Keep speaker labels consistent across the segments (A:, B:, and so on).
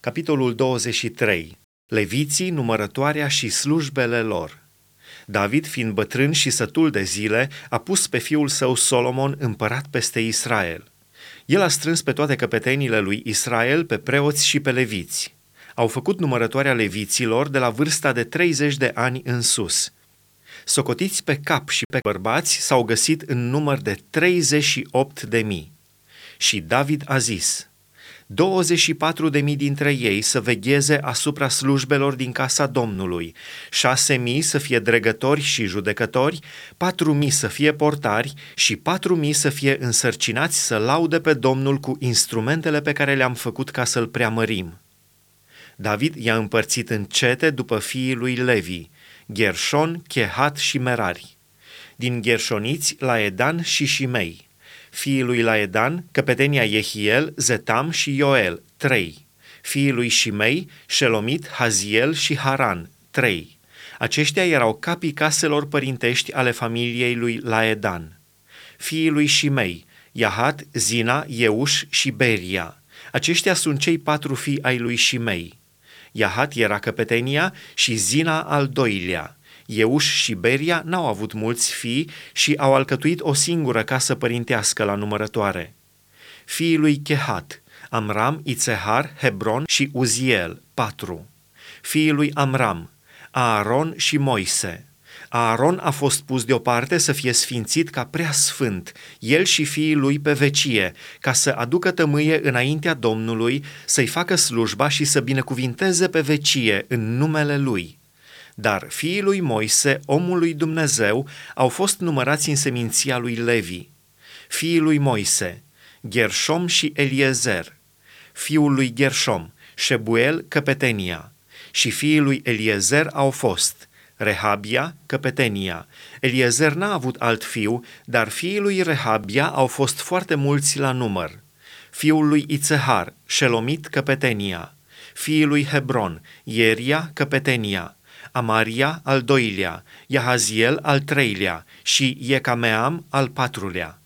A: Capitolul 23. Leviții, numărătoarea și slujbele lor. David, fiind bătrân și sătul de zile, a pus pe fiul său Solomon împărat peste Israel. El a strâns pe toate căpetenile lui Israel, pe preoți și pe leviți. Au făcut numărătoarea leviților de la vârsta de 30 de ani în sus. Socotiți pe cap și pe bărbați s-au găsit în număr de 38 de mii. Și David a zis, 24 de mii dintre ei să vegheze asupra slujbelor din casa Domnului, 6 mii să fie dregători și judecători, 4 mii să fie portari și 4 mii să fie însărcinați să laude pe Domnul cu instrumentele pe care le-am făcut ca să-l preamărim. David i-a împărțit în cete după fiii lui Levi, Gershon, Chehat și Merari. Din Gershoniți la Edan și Shimei fiii lui Laedan, căpetenia Jehiel, Zetam și Ioel, trei. Fiii lui Shimei, Shelomit, Haziel și Haran, trei. Aceștia erau capii caselor părintești ale familiei lui Laedan. Fiii lui Shimei, Yahat, Zina, Euș și Beria. Aceștia sunt cei patru fii ai lui Shimei. Yahat era căpetenia și Zina al doilea. Euș și Beria n-au avut mulți fii și au alcătuit o singură casă părintească la numărătoare. Fiii lui Chehat, Amram, Itzehar, Hebron și Uziel, patru. Fiii lui Amram, Aaron și Moise. Aaron a fost pus deoparte să fie sfințit ca prea sfânt, el și fiii lui pe vecie, ca să aducă tămâie înaintea Domnului, să-i facă slujba și să binecuvinteze pe vecie în numele lui. Dar fiii lui Moise, omul lui Dumnezeu, au fost numărați în seminția lui Levi. Fiii lui Moise, Gershom și Eliezer, fiul lui Gershom, Shebuel, căpetenia, și fiii lui Eliezer au fost Rehabia, căpetenia. Eliezer n-a avut alt fiu, dar fiii lui Rehabia au fost foarte mulți la număr. Fiul lui Itzehar, Shelomit, căpetenia. Fiii lui Hebron, Ieria, căpetenia Amaria al doilea, Yahaziel al treilea și Iecameam al patrulea.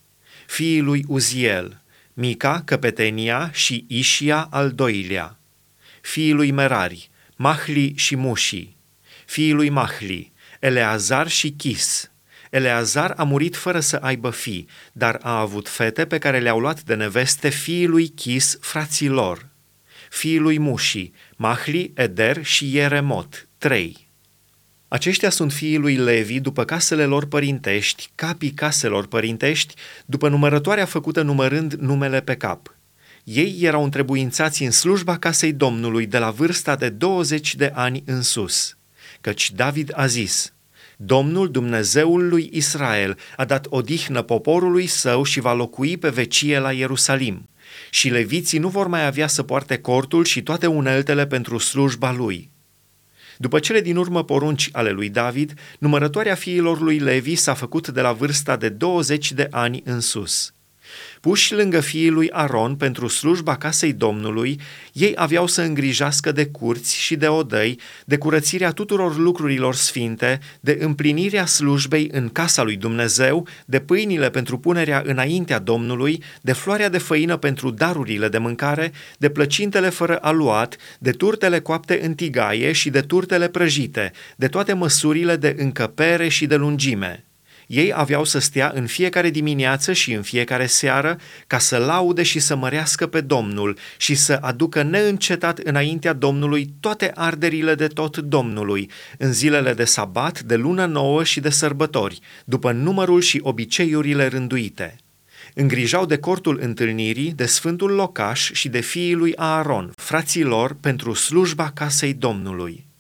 A: Fiii lui Uziel, Mica, căpetenia și Ișia al doilea. Fiii lui Merari, Mahli și Mushi. Fiii lui Mahli, Eleazar și Chis. Eleazar a murit fără să aibă fii, dar a avut fete pe care le-au luat de neveste fiii lui Chis, frații lor. Fiii lui Mushi, Mahli, Eder și Ieremot, trei. Aceștia sunt fiii lui Levi după casele lor părintești, capii caselor părintești, după numărătoarea făcută numărând numele pe cap. Ei erau întrebuințați în slujba casei Domnului de la vârsta de 20 de ani în sus. Căci David a zis, Domnul Dumnezeul lui Israel a dat odihnă poporului său și va locui pe vecie la Ierusalim. Și leviții nu vor mai avea să poarte cortul și toate uneltele pentru slujba lui după cele din urmă porunci ale lui David, numărătoarea fiilor lui Levi s-a făcut de la vârsta de 20 de ani în sus. Puși lângă fiii lui Aron pentru slujba casei Domnului, ei aveau să îngrijească de curți și de odăi, de curățirea tuturor lucrurilor sfinte, de împlinirea slujbei în casa lui Dumnezeu, de pâinile pentru punerea înaintea Domnului, de floarea de făină pentru darurile de mâncare, de plăcintele fără aluat, de turtele coapte în tigaie și de turtele prăjite, de toate măsurile de încăpere și de lungime. Ei aveau să stea în fiecare dimineață și în fiecare seară ca să laude și să mărească pe Domnul și să aducă neîncetat înaintea Domnului toate arderile de tot Domnului, în zilele de sabat, de lună nouă și de sărbători, după numărul și obiceiurile rânduite. Îngrijau de cortul întâlnirii, de sfântul locaș și de fiii lui Aaron, frații lor, pentru slujba casei Domnului.